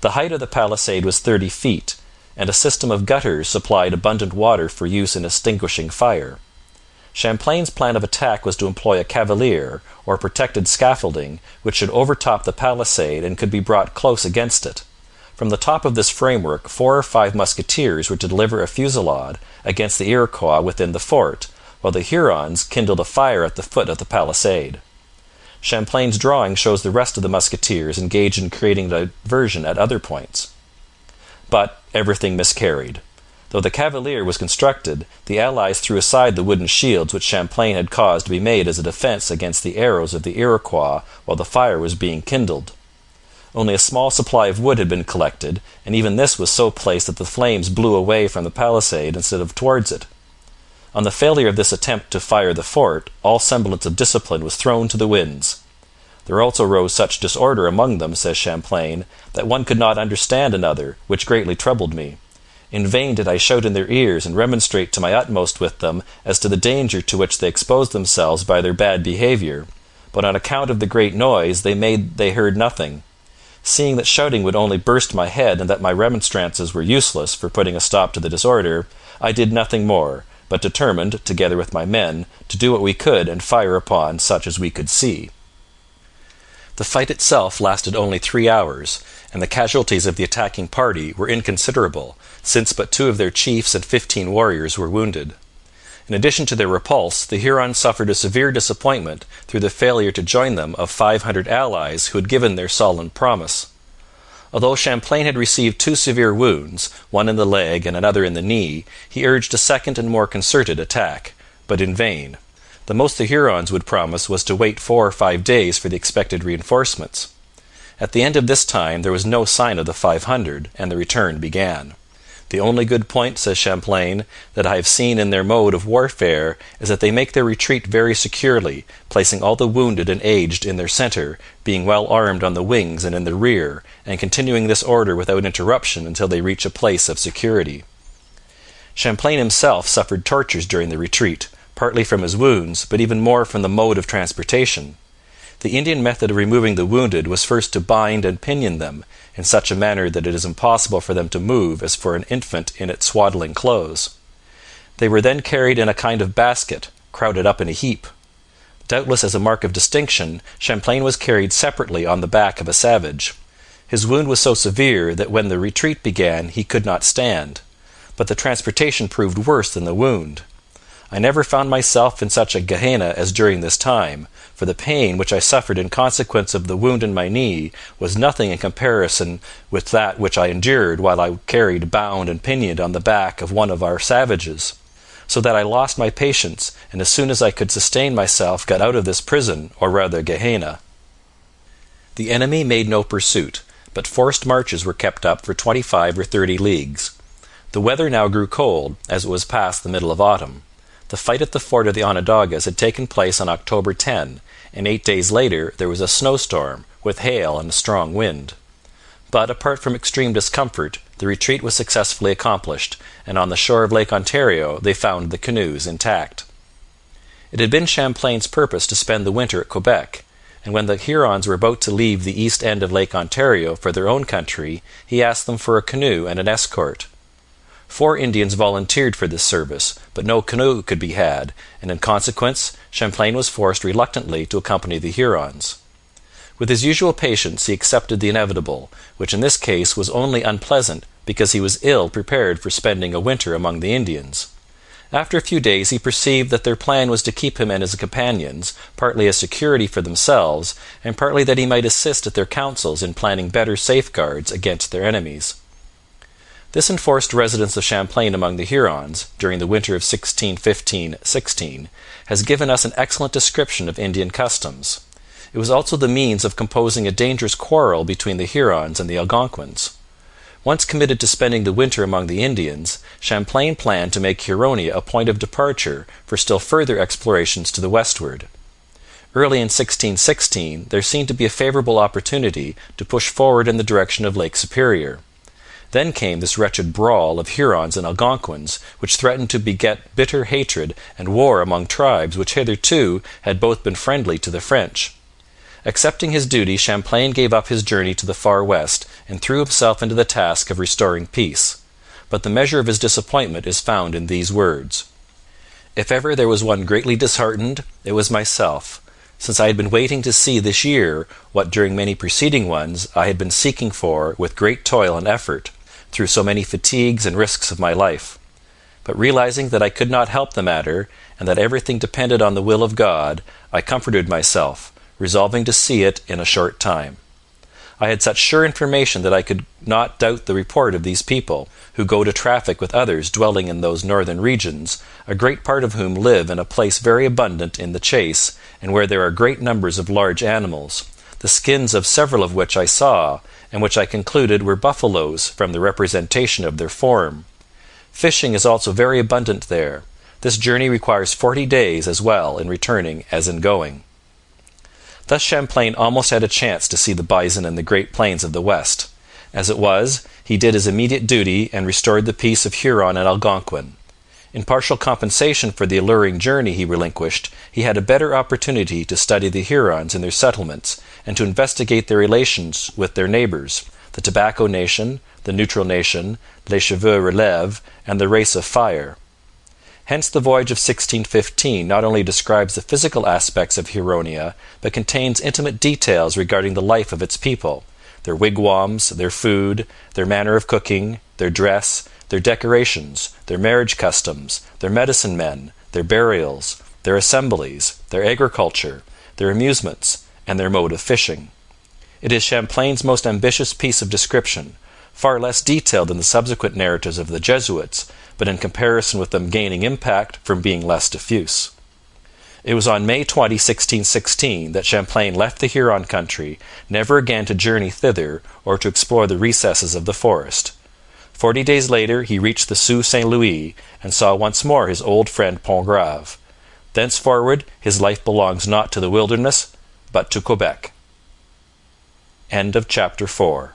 The height of the palisade was thirty feet, and a system of gutters supplied abundant water for use in extinguishing fire. Champlain's plan of attack was to employ a cavalier, or protected scaffolding, which should overtop the palisade and could be brought close against it. From the top of this framework four or five musketeers were to deliver a fusillade against the Iroquois within the fort, while the Hurons kindled a fire at the foot of the palisade. Champlain's drawing shows the rest of the musketeers engaged in creating diversion at other points. But everything miscarried. Though the cavalier was constructed, the allies threw aside the wooden shields which Champlain had caused to be made as a defence against the arrows of the Iroquois while the fire was being kindled. Only a small supply of wood had been collected, and even this was so placed that the flames blew away from the palisade instead of towards it. On the failure of this attempt to fire the fort, all semblance of discipline was thrown to the winds. There also rose such disorder among them, says Champlain, that one could not understand another, which greatly troubled me. In vain did I shout in their ears and remonstrate to my utmost with them as to the danger to which they exposed themselves by their bad behaviour, but on account of the great noise they made they heard nothing. Seeing that shouting would only burst my head and that my remonstrances were useless for putting a stop to the disorder, I did nothing more, but determined, together with my men, to do what we could and fire upon such as we could see. The fight itself lasted only three hours, and the casualties of the attacking party were inconsiderable, since but two of their chiefs and fifteen warriors were wounded. In addition to their repulse, the Hurons suffered a severe disappointment through the failure to join them of five hundred allies who had given their solemn promise. Although Champlain had received two severe wounds, one in the leg and another in the knee, he urged a second and more concerted attack, but in vain. The most the Hurons would promise was to wait four or five days for the expected reinforcements. At the end of this time there was no sign of the five hundred, and the return began. The only good point, says Champlain, that I have seen in their mode of warfare is that they make their retreat very securely, placing all the wounded and aged in their centre, being well armed on the wings and in the rear, and continuing this order without interruption until they reach a place of security. Champlain himself suffered tortures during the retreat, partly from his wounds, but even more from the mode of transportation. The Indian method of removing the wounded was first to bind and pinion them, in such a manner that it is impossible for them to move as for an infant in its swaddling clothes. They were then carried in a kind of basket, crowded up in a heap. Doubtless as a mark of distinction, Champlain was carried separately on the back of a savage. His wound was so severe that when the retreat began he could not stand. But the transportation proved worse than the wound. I never found myself in such a gehenna as during this time, for the pain which I suffered in consequence of the wound in my knee was nothing in comparison with that which I endured while I carried bound and pinioned on the back of one of our savages, so that I lost my patience, and as soon as I could sustain myself got out of this prison, or rather gehenna. The enemy made no pursuit, but forced marches were kept up for twenty five or thirty leagues. The weather now grew cold, as it was past the middle of autumn. The fight at the fort of the Onondagas had taken place on October 10, and eight days later there was a snowstorm, with hail and a strong wind. But, apart from extreme discomfort, the retreat was successfully accomplished, and on the shore of Lake Ontario they found the canoes intact. It had been Champlain's purpose to spend the winter at Quebec, and when the Hurons were about to leave the east end of Lake Ontario for their own country, he asked them for a canoe and an escort. Four Indians volunteered for this service, but no canoe could be had, and in consequence Champlain was forced reluctantly to accompany the Hurons. With his usual patience he accepted the inevitable, which in this case was only unpleasant because he was ill prepared for spending a winter among the Indians. After a few days he perceived that their plan was to keep him and his companions, partly as security for themselves, and partly that he might assist at their councils in planning better safeguards against their enemies. This enforced residence of Champlain among the Hurons, during the winter of 1615 16, has given us an excellent description of Indian customs. It was also the means of composing a dangerous quarrel between the Hurons and the Algonquins. Once committed to spending the winter among the Indians, Champlain planned to make Huronia a point of departure for still further explorations to the westward. Early in 1616 there seemed to be a favourable opportunity to push forward in the direction of Lake Superior. Then came this wretched brawl of Hurons and Algonquins, which threatened to beget bitter hatred and war among tribes which hitherto had both been friendly to the French. Accepting his duty, Champlain gave up his journey to the far west and threw himself into the task of restoring peace. But the measure of his disappointment is found in these words. If ever there was one greatly disheartened, it was myself, since I had been waiting to see this year what during many preceding ones I had been seeking for with great toil and effort, through so many fatigues and risks of my life. But realizing that I could not help the matter, and that everything depended on the will of God, I comforted myself, resolving to see it in a short time. I had such sure information that I could not doubt the report of these people, who go to traffic with others dwelling in those northern regions, a great part of whom live in a place very abundant in the chase, and where there are great numbers of large animals, the skins of several of which I saw, and which I concluded were buffaloes from the representation of their form. Fishing is also very abundant there. This journey requires forty days as well in returning as in going.' Thus Champlain almost had a chance to see the bison and the Great Plains of the West. As it was, he did his immediate duty and restored the peace of Huron and Algonquin. In partial compensation for the alluring journey he relinquished, he had a better opportunity to study the Hurons in their settlements and to investigate their relations with their neighbours, the Tobacco Nation, the Neutral Nation, Les Cheveux Relève, and the Race of Fire. Hence the voyage of 1615 not only describes the physical aspects of Huronia, but contains intimate details regarding the life of its people their wigwams, their food, their manner of cooking, their dress, their decorations, their marriage customs, their medicine men, their burials, their assemblies, their agriculture, their amusements, and their mode of fishing. It is Champlain's most ambitious piece of description, far less detailed than the subsequent narratives of the Jesuits, but in comparison with them gaining impact from being less diffuse. It was on May 20, 1616, that Champlain left the Huron country, never again to journey thither or to explore the recesses of the forest. Forty days later he reached the Sault St Louis and saw once more his old friend Pontgrave. Thenceforward his life belongs not to the wilderness, but to Quebec. End of chapter 4